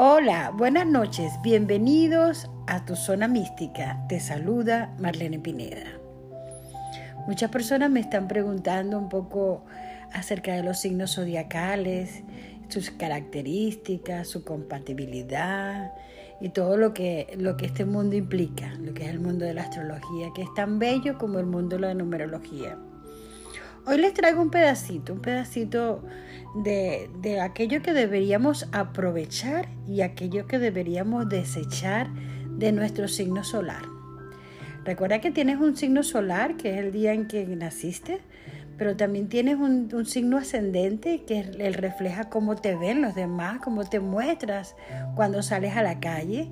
Hola, buenas noches, bienvenidos a tu zona mística. Te saluda Marlene Pineda. Muchas personas me están preguntando un poco acerca de los signos zodiacales, sus características, su compatibilidad y todo lo que, lo que este mundo implica, lo que es el mundo de la astrología, que es tan bello como el mundo de la numerología. Hoy les traigo un pedacito, un pedacito de, de, aquello que deberíamos aprovechar y aquello que deberíamos desechar de nuestro signo solar. Recuerda que tienes un signo solar, que es el día en que naciste, pero también tienes un, un signo ascendente que él refleja cómo te ven los demás, cómo te muestras cuando sales a la calle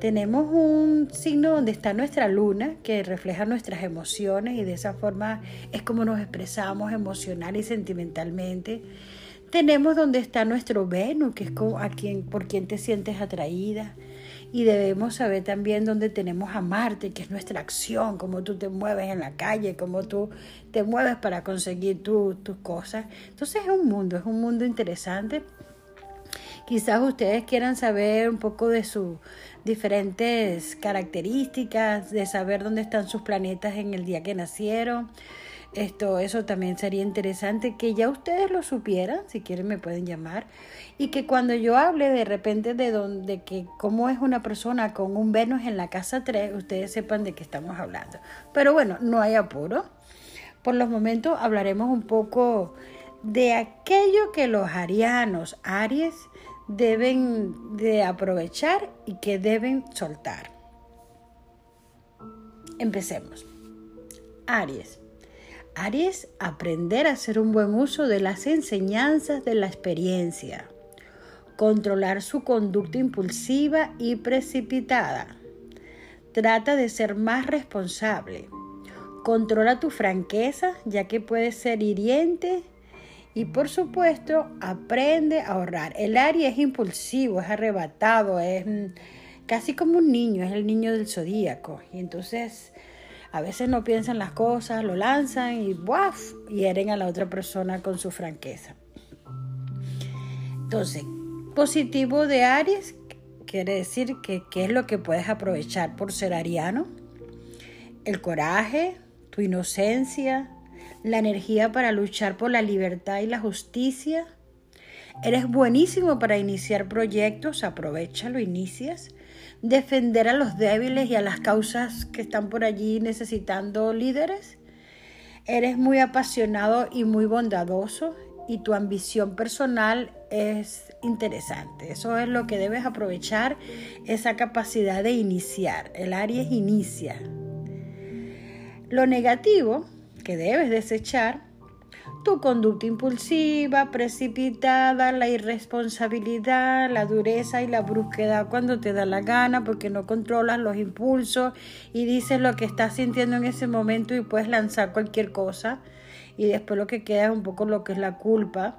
tenemos un signo donde está nuestra luna, que refleja nuestras emociones y de esa forma es como nos expresamos emocional y sentimentalmente. Tenemos donde está nuestro Venus, que es a quien, por quien te sientes atraída. Y debemos saber también dónde tenemos a Marte, que es nuestra acción, cómo tú te mueves en la calle, cómo tú te mueves para conseguir tus cosas. Entonces es un mundo, es un mundo interesante. Quizás ustedes quieran saber un poco de sus diferentes características, de saber dónde están sus planetas en el día que nacieron. Esto, eso también sería interesante que ya ustedes lo supieran, si quieren me pueden llamar, y que cuando yo hable de repente de donde que cómo es una persona con un Venus en la casa 3, ustedes sepan de qué estamos hablando. Pero bueno, no hay apuro. Por los momentos hablaremos un poco de aquello que los arianos, Aries, deben de aprovechar y que deben soltar. Empecemos. Aries. Aries, aprender a hacer un buen uso de las enseñanzas de la experiencia. Controlar su conducta impulsiva y precipitada. Trata de ser más responsable. Controla tu franqueza, ya que puede ser hiriente y por supuesto, aprende a ahorrar. El Aries es impulsivo, es arrebatado, es casi como un niño, es el niño del zodíaco. Y entonces a veces no piensan las cosas, lo lanzan y ¡buaf! hieren a la otra persona con su franqueza. Entonces, positivo de Aries quiere decir que qué es lo que puedes aprovechar por ser ariano. El coraje, tu inocencia, la energía para luchar por la libertad y la justicia. Eres buenísimo para iniciar proyectos, aprovechalo, inicias. Defender a los débiles y a las causas que están por allí necesitando líderes. Eres muy apasionado y muy bondadoso y tu ambición personal es interesante. Eso es lo que debes aprovechar, esa capacidad de iniciar. El Aries inicia. Lo negativo que debes desechar, tu conducta impulsiva, precipitada, la irresponsabilidad, la dureza y la brusquedad cuando te da la gana porque no controlas los impulsos y dices lo que estás sintiendo en ese momento y puedes lanzar cualquier cosa y después lo que queda es un poco lo que es la culpa.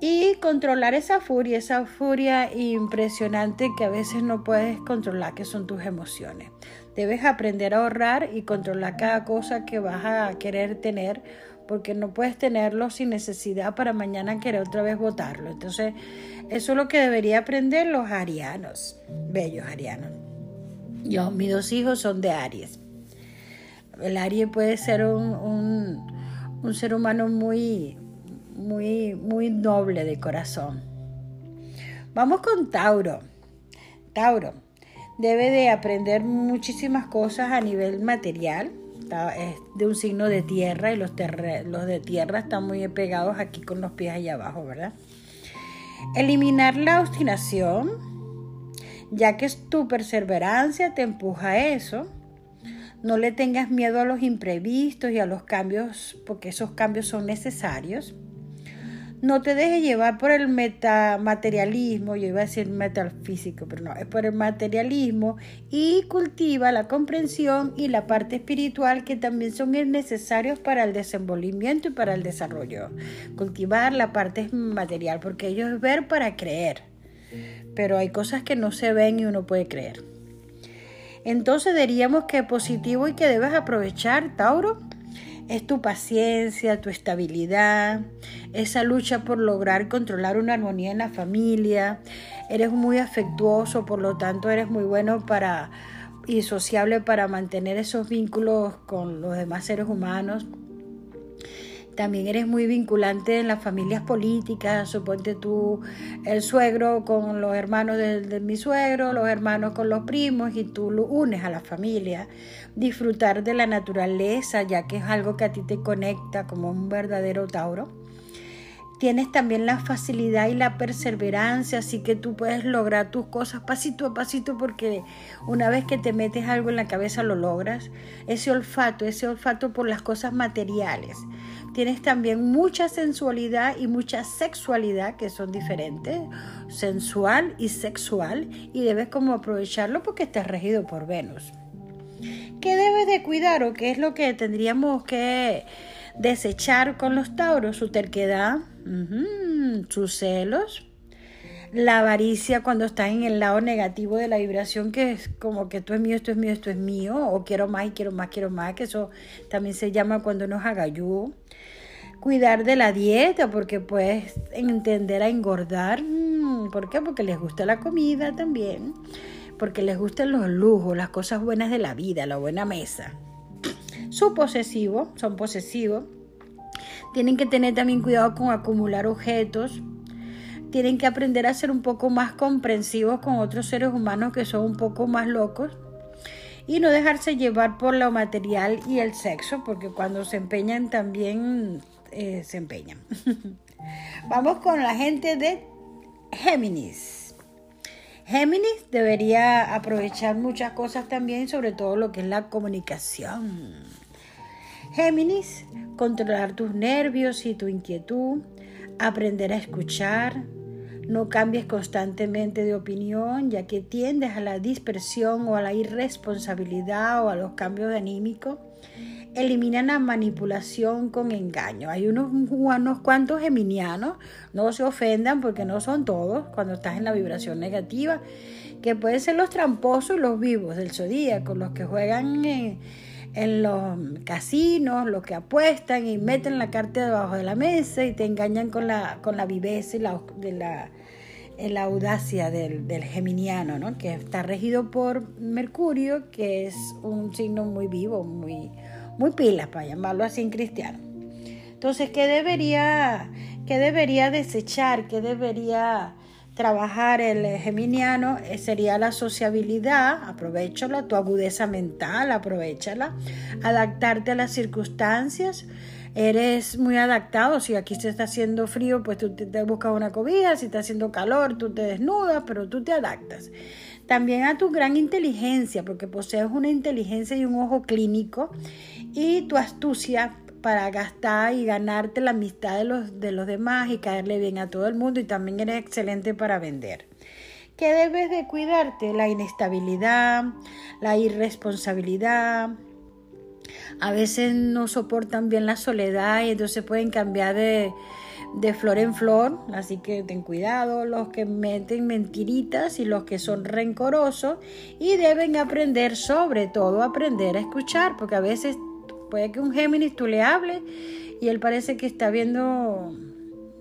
Y controlar esa furia, esa furia impresionante que a veces no puedes controlar, que son tus emociones. Debes aprender a ahorrar y controlar cada cosa que vas a querer tener, porque no puedes tenerlo sin necesidad para mañana querer otra vez votarlo. Entonces, eso es lo que debería aprender los arianos, bellos arianos. Yo, mis dos hijos son de Aries. El Aries puede ser un, un ser humano muy, muy, muy noble de corazón. Vamos con Tauro. Tauro debe de aprender muchísimas cosas a nivel material. Es de un signo de tierra y los, los de tierra están muy pegados aquí con los pies allá abajo, ¿verdad? Eliminar la obstinación, ya que tu perseverancia te empuja a eso. No le tengas miedo a los imprevistos y a los cambios, porque esos cambios son necesarios. No te dejes llevar por el metamaterialismo, yo iba a decir metafísico, pero no, es por el materialismo y cultiva la comprensión y la parte espiritual que también son necesarios para el desenvolvimiento y para el desarrollo. Cultivar la parte material, porque ello es ver para creer, pero hay cosas que no se ven y uno puede creer. Entonces diríamos que positivo y que debes aprovechar, Tauro, es tu paciencia, tu estabilidad, esa lucha por lograr controlar una armonía en la familia. Eres muy afectuoso, por lo tanto eres muy bueno para y sociable para mantener esos vínculos con los demás seres humanos. También eres muy vinculante en las familias políticas, suponte tú el suegro con los hermanos de, mi suegro, los hermanos con los primos y tú lo unes a la familia. Disfrutar de la naturaleza, ya que es algo que a ti te conecta como un verdadero Tauro tienes también la facilidad y la perseverancia, así que tú puedes lograr tus cosas pasito a pasito porque una vez que te metes algo en la cabeza lo logras. Ese olfato, ese olfato por las cosas materiales. Tienes también mucha sensualidad y mucha sexualidad que son diferentes, sensual y sexual, y debes como aprovecharlo porque estás regido por Venus. ¿Qué debes de cuidar o qué es lo que tendríamos que desechar con los tauros? Su terquedad, sus celos, la avaricia cuando estás en el lado negativo de la vibración, que es como que esto es mío, esto es mío, esto es mío, o quiero más y quiero más, quiero más, que eso también se llama cuando nos agayú. Cuidar de la dieta, porque puedes entender a engordar. Mm, ¿Por qué? Porque les gusta la comida también, porque les gustan los lujos, las cosas buenas de la vida, la buena mesa. Su posesivo, son posesivos tienen que tener también cuidado con acumular objetos. Tienen que aprender a ser un poco más comprensivos con otros seres humanos que son un poco más locos. Y no dejarse llevar por lo material y el sexo, porque cuando se empeñan también eh, se empeñan. Vamos con la gente de Géminis. Géminis debería aprovechar muchas cosas también, sobre todo lo que es la comunicación. Géminis, controlar tus nervios y tu inquietud, aprender a escuchar, no cambies constantemente de opinión, ya que tiendes a la dispersión o a la irresponsabilidad o a los cambios anímicos. Elimina la manipulación con engaño. Hay unos, unos cuantos geminianos, no se ofendan porque no son todos cuando estás en la vibración negativa, que pueden ser los tramposos y los vivos del zodíaco, los que juegan en en los casinos, los que apuestan y meten la carta debajo de la mesa y te engañan con la, con la viveza y la, de la, audacia del, del, geminiano, ¿no? que está regido por Mercurio, que es un signo muy vivo, muy, muy pilas, para llamarlo así en cristiano. Entonces, ¿qué debería, qué debería desechar? ¿Qué debería trabajar el geminiano eh, sería la sociabilidad, aprovechala, tu agudeza mental, aprovechala, adaptarte a las circunstancias. Eres muy adaptado, si aquí se está haciendo frío, pues tú te, buscas una cobija, si está haciendo calor, tú te desnudas, pero tú te adaptas. También a tu gran inteligencia, porque posees una inteligencia y un ojo clínico y tu astucia para gastar y ganarte la amistad de los, de los demás y caerle bien a todo el mundo y también eres excelente para vender. ¿Qué debes de cuidarte? La inestabilidad, la irresponsabilidad. A veces no soportan bien la soledad y entonces pueden cambiar de, de flor en flor, así que ten cuidado los que meten mentiritas y los que son rencorosos y deben aprender sobre todo aprender a escuchar porque a veces Puede que un Géminis tú le hables y él parece que está viendo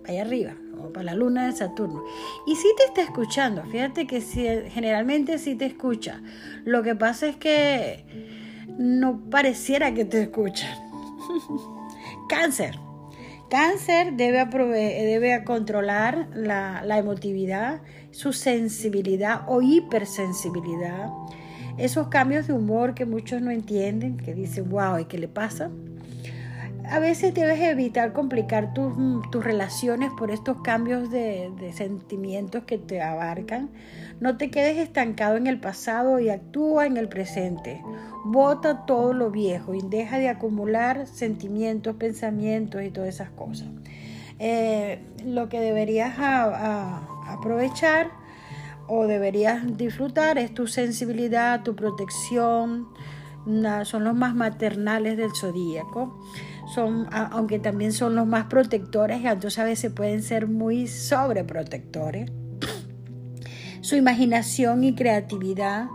allá arriba, o para la luna de Saturno. Y sí te está escuchando, fíjate que generalmente sí te escucha. Lo que pasa es que no pareciera que te escucha. Cáncer. Cáncer debe, debe controlar la, la emotividad, su sensibilidad o hipersensibilidad esos cambios de humor que muchos no entienden, que dicen, wow, ¿y qué le pasa? A veces debes evitar complicar tus, tus relaciones por estos cambios de, de, sentimientos que te abarcan. No te quedes estancado en el pasado y actúa en el presente. Bota todo lo viejo y deja de acumular sentimientos, pensamientos y todas esas cosas. Eh, lo que deberías aprovechar o deberías disfrutar es tu sensibilidad, tu protección, son los más maternales del zodíaco, son, aunque también son los más protectores, entonces a veces pueden ser muy sobreprotectores. Su imaginación y creatividad,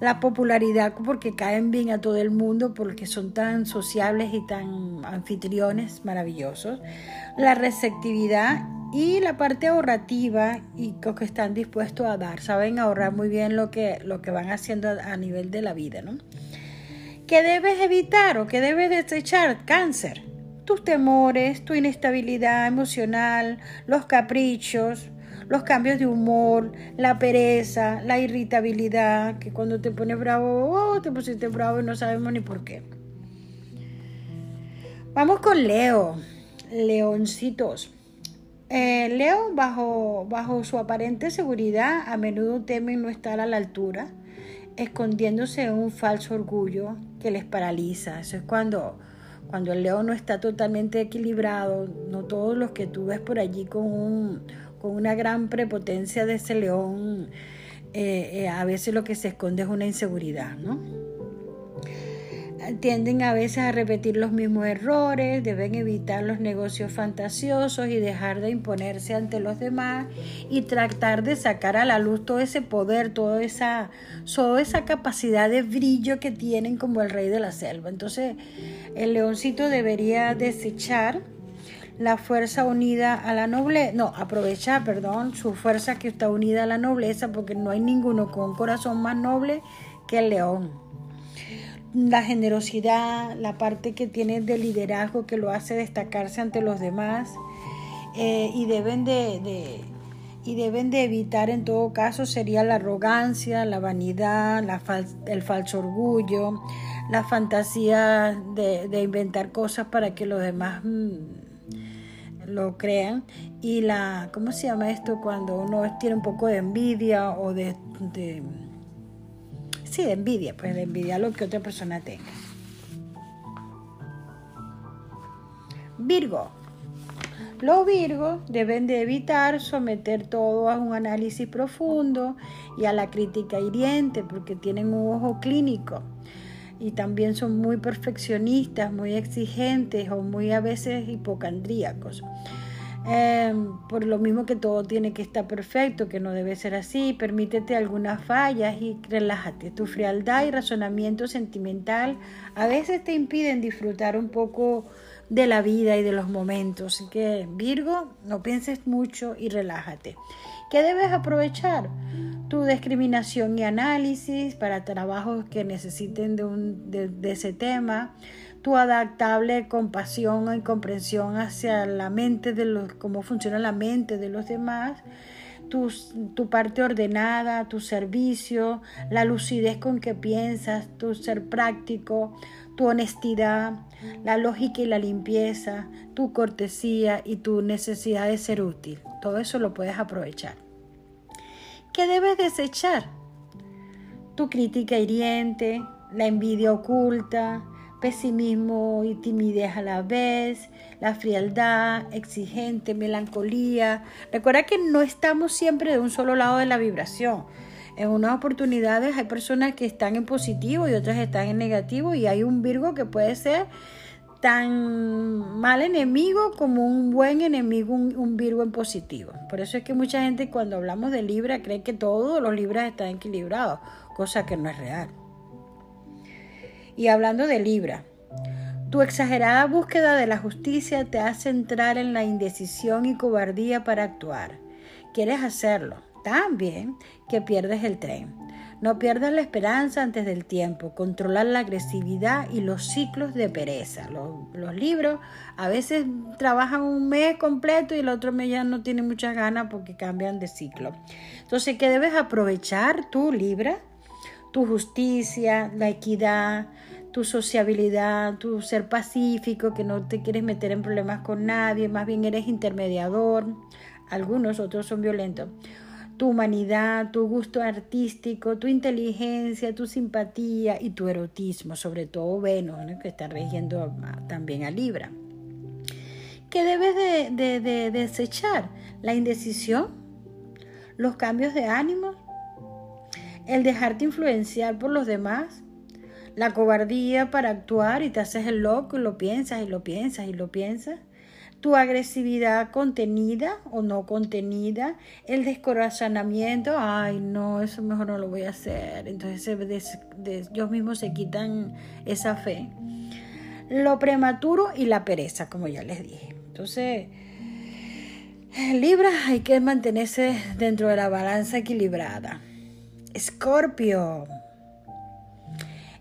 la popularidad porque caen bien a todo el mundo, porque son tan sociables y tan anfitriones maravillosos, la receptividad y la parte ahorrativa y lo que están dispuestos a dar. Saben ahorrar muy bien lo que, lo que van haciendo a, nivel de la vida, ¿no? ¿Qué debes evitar o qué debes desechar? Cáncer. Tus temores, tu inestabilidad emocional, los caprichos, los cambios de humor, la pereza, la irritabilidad, que cuando te pones bravo, oh, te pusiste bravo y no sabemos ni por qué. Vamos con Leo, leoncitos. Eh, Leo, bajo, bajo su aparente seguridad, a menudo temen no estar a la altura, escondiéndose en un falso orgullo que les paraliza. Eso es cuando, cuando el león no está totalmente equilibrado, no todos los que tú ves por allí con un, con una gran prepotencia de ese león, eh, eh, a veces lo que se esconde es una inseguridad, ¿no? Tienden a veces a repetir los mismos errores, deben evitar los negocios fantasiosos y dejar de imponerse ante los demás y tratar de sacar a la luz todo ese poder, toda esa, toda esa capacidad de brillo que tienen como el rey de la selva. Entonces, el leoncito debería desechar la fuerza unida a la nobleza, no, aprovechar, perdón, su fuerza que está unida a la nobleza, porque no hay ninguno con corazón más noble que el león. La generosidad, la parte que tiene de liderazgo que lo hace destacarse ante los demás eh, y deben de, y deben de evitar en todo caso sería la arrogancia, la vanidad, el falso orgullo, la fantasía de, inventar cosas para que los demás mm, lo crean y la, ¿cómo se llama esto? Cuando uno tiene un poco de envidia o de sí, de envidia, pues de envidia lo que otra persona tenga. Virgo. Los Virgos deben de evitar someter todo a un análisis profundo y a la crítica hiriente porque tienen un ojo clínico y también son muy perfeccionistas, muy exigentes o muy a veces hipocondríacos. Em, por lo mismo que todo tiene que estar perfecto, que no debe ser así, permítete algunas fallas y relájate. Tu frialdad y razonamiento sentimental a veces te impiden disfrutar un poco de la vida y de los momentos. Así que Virgo, no pienses mucho y relájate. ¿Qué debes aprovechar? tu discriminación y análisis para trabajos que necesiten de, un, de, ese tema, tu adaptable compasión y comprensión hacia la mente de los, cómo funciona la mente de los demás, tu, tu parte ordenada, tu servicio, la lucidez con que piensas, tu ser práctico, tu honestidad, la lógica y la limpieza, tu cortesía y tu necesidad de ser útil. Todo eso lo puedes aprovechar. ¿Qué debes desechar? Tu crítica hiriente, la envidia oculta, pesimismo y timidez a la vez, la frialdad, exigente, melancolía. Recuerda que no estamos siempre de un solo lado de la vibración. En unas oportunidades hay personas que están en positivo y otras están en negativo y hay un Virgo que puede ser tan mal enemigo como un buen enemigo, un, Virgo en positivo. Por eso es que mucha gente cuando hablamos de Libra cree que todos los Libras están equilibrados, cosa que no es real. Y hablando de Libra, tu exagerada búsqueda de la justicia te hace entrar en la indecisión y cobardía para actuar. Quieres hacerlo tan bien que pierdes el tren. No pierdas la esperanza antes del tiempo, controlar la agresividad y los ciclos de pereza. Los, libros a veces trabajan un mes completo y el otro mes ya no tienen muchas ganas porque cambian de ciclo. Entonces, ¿qué debes aprovechar tu Libra? Tu justicia, la equidad, tu sociabilidad, tu ser pacífico, que no te quieres meter en problemas con nadie, más bien eres intermediador. Algunos otros son violentos tu humanidad, tu gusto artístico, tu inteligencia, tu simpatía y tu erotismo, sobre todo Venus, que está regiendo también a Libra. ¿Qué debes de, desechar? La indecisión, los cambios de ánimo, el dejarte influenciar por los demás, la cobardía para actuar y te haces el loco y lo piensas y lo piensas y lo piensas, tu agresividad contenida o no contenida, el descorazonamiento, ay no, eso mejor no lo voy a hacer, entonces ellos mismos se quitan esa fe. Lo prematuro y la pereza, como ya les dije. Entonces, Libra hay que mantenerse dentro de la balanza equilibrada. Escorpio.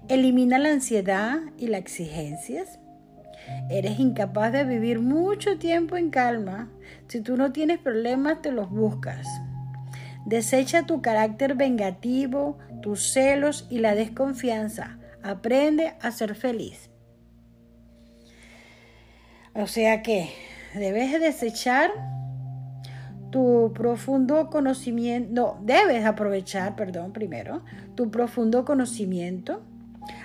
Elimina la ansiedad y las exigencias. Eres incapaz de vivir mucho tiempo en calma. Si tú no tienes problemas, te los buscas. Desecha tu carácter vengativo, tus celos y la desconfianza. Aprende a ser feliz. O sea que debes desechar tu profundo conocimiento, no, debes aprovechar, perdón, primero, tu profundo conocimiento.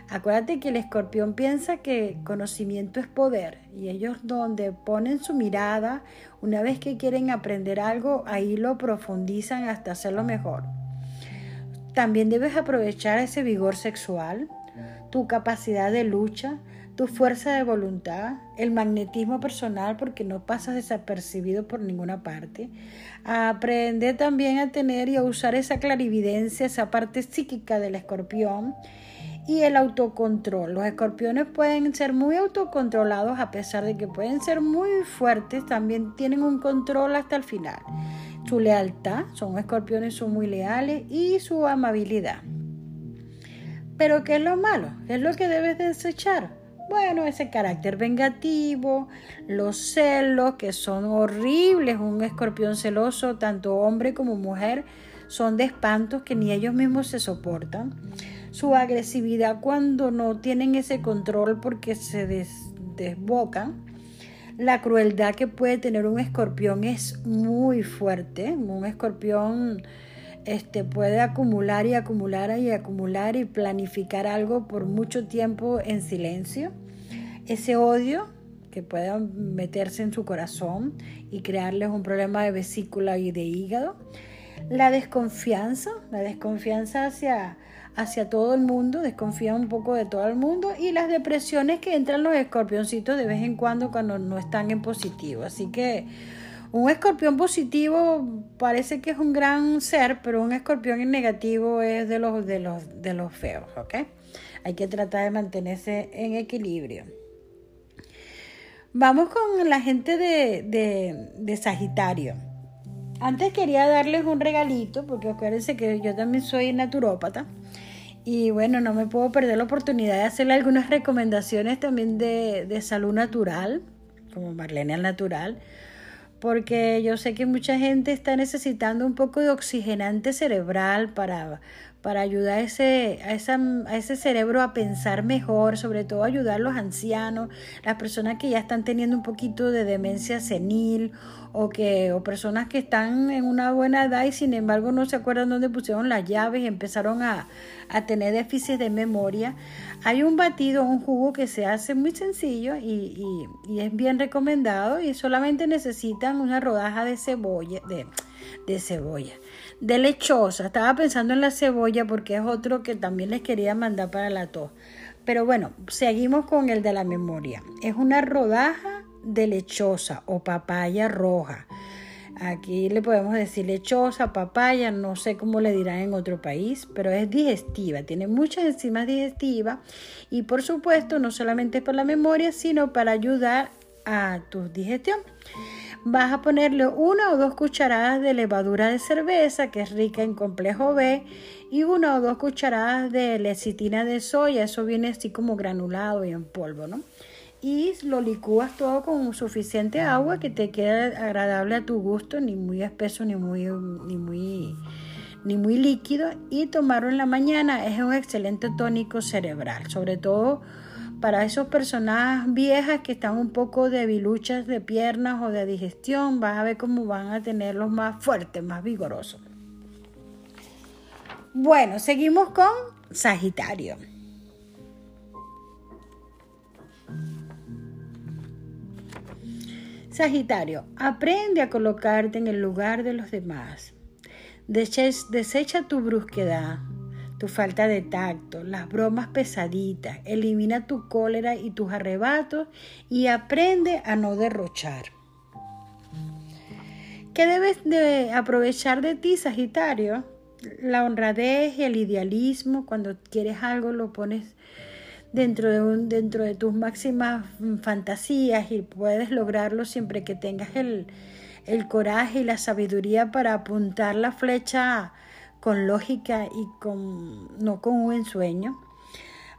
Acuérdate que el escorpión piensa que conocimiento es poder y ellos donde ponen su mirada, una vez que quieren aprender algo, ahí lo profundizan hasta hacerlo mejor. También debes aprovechar ese vigor sexual, tu capacidad de lucha, tu fuerza de voluntad, el magnetismo personal, porque no pasas desapercibido por ninguna parte. Aprende también a tener y a usar esa clarividencia, esa parte psíquica del escorpión y el autocontrol. Los escorpiones pueden ser muy autocontrolados a pesar de que pueden ser muy fuertes, también tienen un control hasta el final. Su lealtad, son escorpiones, son muy leales y su amabilidad. Pero ¿qué es lo malo? ¿Qué es lo que debes desechar? Bueno, ese carácter vengativo, los celos, que son horribles, un escorpión celoso, tanto hombre como mujer, son de espantos que ni ellos mismos se soportan. Su agresividad cuando no tienen ese control porque se desbocan. La crueldad que puede tener un escorpión es muy fuerte. Un escorpión este, puede acumular y acumular y acumular y planificar algo por mucho tiempo en silencio. Ese odio que pueda meterse en su corazón y crearles un problema de vesícula y de hígado. La desconfianza, la desconfianza hacia, hacia todo el mundo, desconfía un poco de todo el mundo y las depresiones que entran los escorpioncitos de vez en cuando cuando no están en positivo. Así que un escorpión positivo parece que es un gran ser, pero un escorpión en negativo es de los, de los, de los feos, ¿ok? Hay que tratar de mantenerse en equilibrio. Vamos con la gente de, de, Sagitario. Antes quería darles un regalito, porque acuérdense que yo también soy naturópata. Y bueno, no me puedo perder la oportunidad de hacerle algunas recomendaciones también de, de salud natural, como Marlene al Natural porque yo sé que mucha gente está necesitando un poco de oxigenante cerebral para, para ayudar a ese, a, a ese cerebro a pensar mejor, sobre todo ayudar a los ancianos, las personas que ya están teniendo un poquito de demencia senil o, que, o personas que están en una buena edad y sin embargo no se acuerdan dónde pusieron las llaves y empezaron a, a tener déficit de memoria. Hay un batido, un jugo que se hace muy sencillo y, y, es bien recomendado y solamente necesitan una rodaja de cebolla, de, de cebolla, de lechosa. Estaba pensando en la cebolla porque es otro que también les quería mandar para la tos. Pero bueno, seguimos con el de la memoria. Es una rodaja de lechosa o papaya roja. Aquí le podemos decir lechosa, papaya, no sé cómo le dirán en otro país, pero es digestiva, tiene muchas enzimas digestivas y por supuesto no solamente es para la memoria, sino para ayudar a tu digestión. Vas a ponerle una o dos cucharadas de levadura de cerveza, que es rica en complejo B, y una o dos cucharadas de lecitina de soya, eso viene así como granulado y en polvo, ¿no? y lo licúas todo con suficiente agua que te quede agradable a tu gusto, ni muy espeso ni muy, ni muy, ni muy líquido. Y tomarlo en la mañana. Es un excelente tónico cerebral, sobre todo para esas personas viejas que están un poco debiluchas de piernas o de digestión, vas a ver cómo van a tenerlos más fuertes, más vigorosos. Bueno, seguimos con Sagitario. Sagitario, aprende a colocarte en el lugar de los demás. Desecha tu brusquedad, tu falta de tacto, las bromas pesaditas, elimina tu cólera y tus arrebatos y aprende a no derrochar. ¿Qué debes de aprovechar de ti, Sagitario? La honradez y el idealismo. Cuando quieres algo lo pones dentro de, un, dentro de tus máximas fantasías y puedes lograrlo siempre que tengas el, el coraje y la sabiduría para apuntar la flecha con lógica y con, no con un ensueño.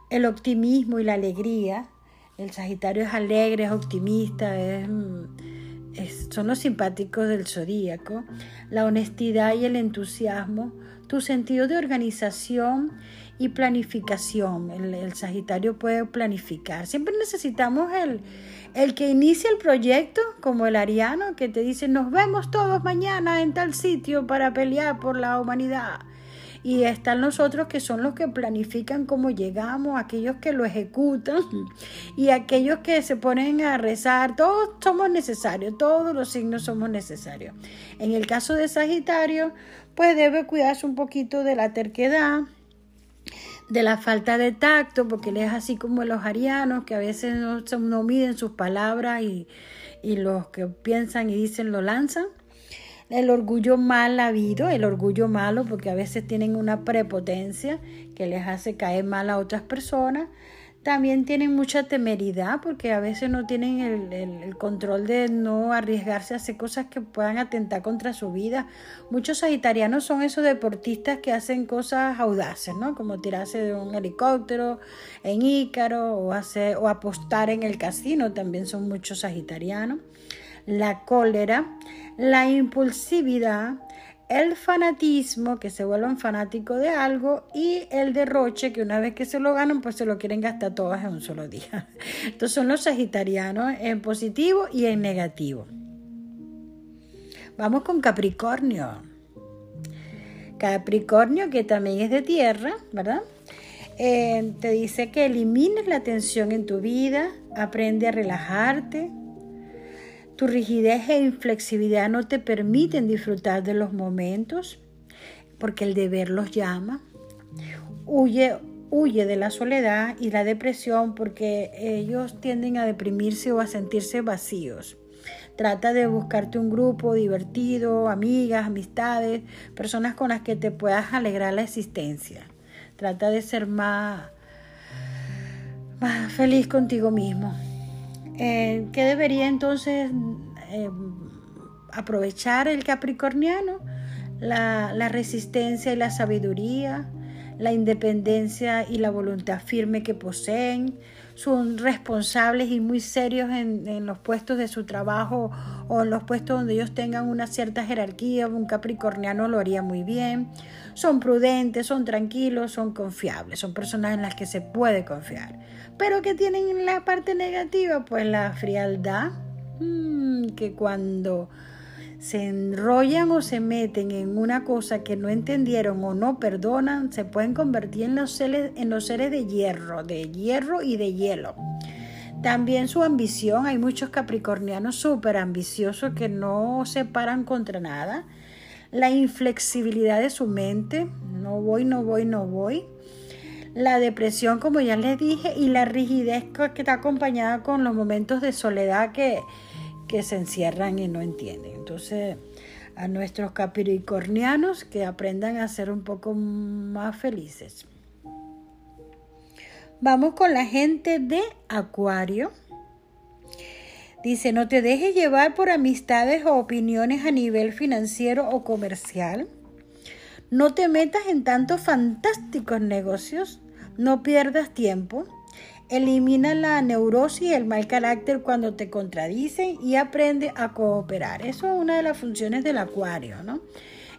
El optimismo y la alegría. El Sagitario es alegre, es optimista, es son los simpáticos del zodíaco, la honestidad y el entusiasmo, tu sentido de organización y planificación. El, Sagitario puede planificar. Siempre necesitamos el, el que inicia el proyecto, como el ariano, que te dice, nos vemos todos mañana en tal sitio para pelear por la humanidad y están los otros que son los que planifican cómo llegamos, aquellos que lo ejecutan y aquellos que se ponen a rezar. Todos somos necesarios, todos los signos somos necesarios. En el caso de Sagitario, pues debe cuidarse un poquito de la terquedad, de la falta de tacto, porque él es así como los arianos, que a veces no, no miden sus palabras y, y los que piensan y dicen lo lanzan el orgullo mal habido, el orgullo malo, porque a veces tienen una prepotencia que les hace caer mal a otras personas. También tienen mucha temeridad porque a veces no tienen el, control de no arriesgarse a hacer cosas que puedan atentar contra su vida. Muchos sagitarianos son esos deportistas que hacen cosas audaces, ¿no? Como tirarse de un helicóptero en Ícaro o, hacer, o apostar en el casino, también son muchos sagitarianos la cólera, la impulsividad, el fanatismo, que se vuelven fanáticos de algo, y el derroche, que una vez que se lo ganan, pues se lo quieren gastar todas en un solo día. Estos son los sagitarianos en positivo y en negativo. Vamos con Capricornio. Capricornio, que también es de tierra, ¿verdad? Eh, te dice que elimines la tensión en tu vida, aprende a relajarte, tu rigidez e inflexibilidad no te permiten disfrutar de los momentos porque el deber los llama. Huye, huye de la soledad y la depresión porque ellos tienden a deprimirse o a sentirse vacíos. Trata de buscarte un grupo divertido, amigas, amistades, personas con las que te puedas alegrar la existencia. Trata de ser más, más feliz contigo mismo. Eh, ¿Qué debería entonces eh, aprovechar el capricorniano? La, la, resistencia y la sabiduría, la independencia y la voluntad firme que poseen. Son responsables y muy serios en, los puestos de su trabajo o en los puestos donde ellos tengan una cierta jerarquía. Un capricorniano lo haría muy bien. Son prudentes, son tranquilos, son confiables. Son personas en las que se puede confiar pero que tienen la parte negativa, pues la frialdad, mm, que cuando se enrollan o se meten en una cosa que no entendieron o no perdonan, se pueden convertir en los seres, en los seres de hierro, de hierro y de hielo. También su ambición, hay muchos capricornianos súper ambiciosos que no se paran contra nada. La inflexibilidad de su mente, no voy, no voy, no voy la depresión, como ya les dije, y la rigidez que está acompañada con los momentos de soledad que, que se encierran y no entienden. Entonces, a nuestros capricornianos que aprendan a ser un poco más felices. Vamos con la gente de Acuario. Dice, no te dejes llevar por amistades o opiniones a nivel financiero o comercial. No te metas en tantos fantásticos negocios no pierdas tiempo. Elimina la neurosis y el mal carácter cuando te contradicen y aprende a cooperar. Eso es una de las funciones del acuario, ¿no?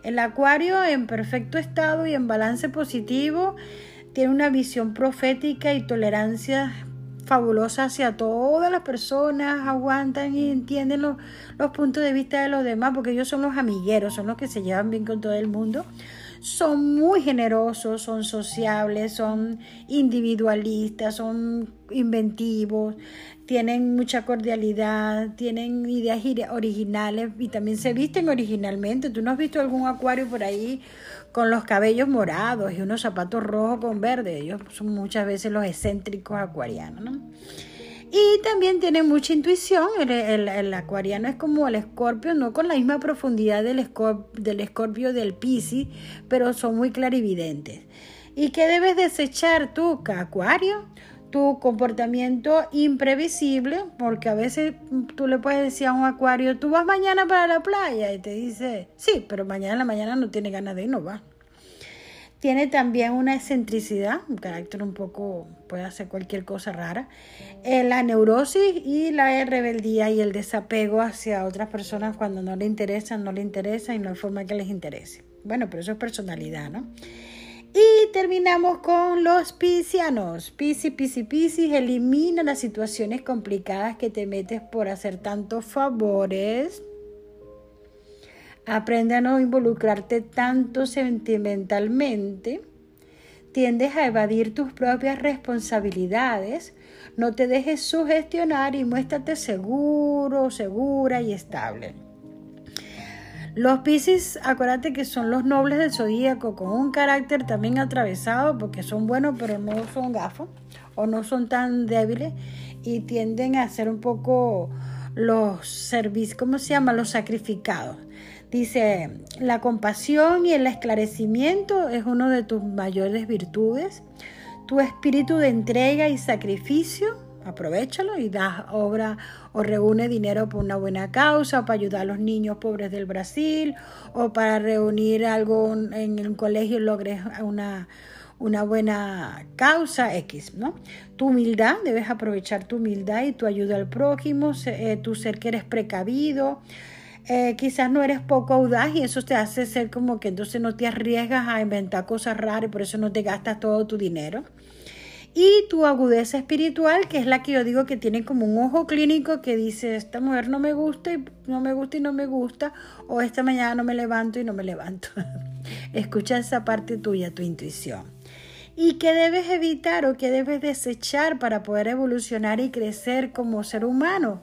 El acuario en perfecto estado y en balance positivo tiene una visión profética y tolerancia fabulosa hacia todas las personas, aguantan y entienden los, los puntos de vista de los demás, porque ellos son los amigueros, son los que se llevan bien con todo el mundo son muy generosos, son sociables, son individualistas, son inventivos, tienen mucha cordialidad, tienen ideas originales y también se visten originalmente. ¿Tú no has visto algún acuario por ahí con los cabellos morados y unos zapatos rojos con verde? Ellos son muchas veces los excéntricos acuarianos, ¿no? Y también tiene mucha intuición. El, acuariano es como el escorpio, no con la misma profundidad del, del escorpio del piscis, pero son muy clarividentes. ¿Y qué debes desechar tú, acuario? Tu comportamiento imprevisible, porque a veces tú le puedes decir a un acuario, tú vas mañana para la playa, y te dice, sí, pero mañana en la mañana no tiene ganas de ir, no va. Tiene también una excentricidad, un carácter un poco, puede hacer cualquier cosa rara. Eh, la neurosis y la rebeldía y el desapego hacia otras personas cuando no le interesan, no le interesa y no hay forma que les interese. Bueno, pero eso es personalidad, ¿no? Y terminamos con los piscianos. Piscis, piscis, piscis, elimina las situaciones complicadas que te metes por hacer tantos favores Aprende a no involucrarte tanto sentimentalmente. Tiendes a evadir tus propias responsabilidades. No te dejes sugestionar y muéstrate seguro, segura y estable. Los Pisces, acuérdate que son los nobles del zodíaco con un carácter también atravesado porque son buenos pero no son gafos o no son tan débiles y tienden a ser un poco los servicios, ¿cómo se llama? Los sacrificados. Dice, la compasión y el esclarecimiento es uno de tus mayores virtudes. Tu espíritu de entrega y sacrificio, aprovechalo y da obra o reúne dinero por una buena causa, o para ayudar a los niños pobres del Brasil, o para reunir algo en el colegio y logres una, una buena causa X, ¿no? Tu humildad, debes aprovechar tu humildad y tu ayuda al prójimo, eh, tu ser que eres precavido, eh, quizás no eres poco audaz y eso te hace ser como que entonces no te arriesgas a inventar cosas raras y por eso no te gastas todo tu dinero. Y tu agudeza espiritual, que es la que yo digo que tiene como un ojo clínico que dice, esta mujer no me gusta y no me gusta y no me gusta, o esta mañana no me levanto y no me levanto. Escucha esa parte tuya, tu intuición. ¿Y qué debes evitar o qué debes desechar para poder evolucionar y crecer como ser humano?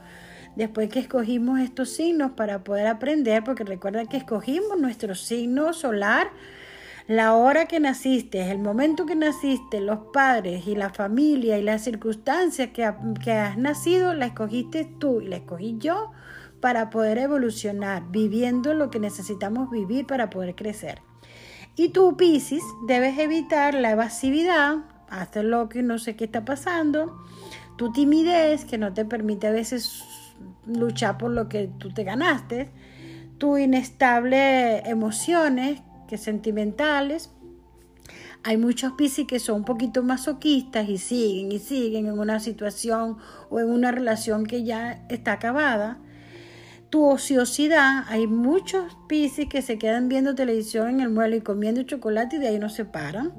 Después que escogimos estos signos para poder aprender, porque recuerda que escogimos nuestro signo solar, la hora que naciste, el momento que naciste, los padres y la familia y las circunstancias que, que has nacido, la escogiste tú y la escogí yo para poder evolucionar, viviendo lo que necesitamos vivir para poder crecer. Y tú, Pisces, debes evitar la evasividad, hacer lo que no sé qué está pasando, tu timidez que no te permite a veces luchar por lo que tú te ganaste, tu inestable emociones, que sentimentales. Hay muchos piscis que son un poquito masoquistas y siguen y siguen en una situación o en una relación que ya está acabada. Tu ociosidad, hay muchos piscis que se quedan viendo televisión en el mueble y comiendo chocolate y de ahí no se paran.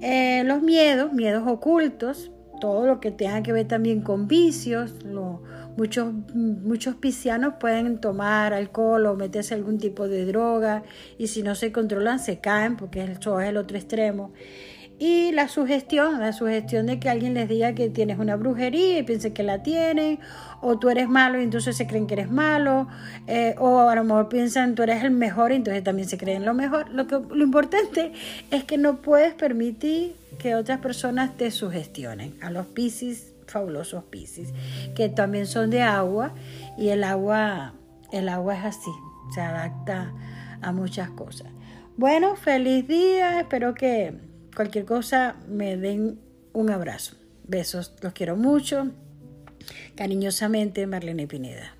Eh, los miedos, miedos ocultos, todo lo que tenga que ver también con vicios, lo, Muchos, muchos piscianos pueden tomar alcohol o meterse algún tipo de droga y si no se controlan se caen porque eso es el otro extremo. Y la sugestión, la sugestión de que alguien les diga que tienes una brujería y piensen que la tienen, o tú eres malo y entonces se creen que eres malo, eh, o a lo mejor piensan tú eres el mejor y entonces también se creen lo mejor. Lo, lo importante es que no puedes permitir que otras personas te sugestionen. A los piscis fabulosos piscis, que también son de agua y el agua, el agua es así, se adapta a muchas cosas. Bueno, feliz día, espero que cualquier cosa me den un abrazo. Besos, los quiero mucho. Cariñosamente, Marlene Pineda.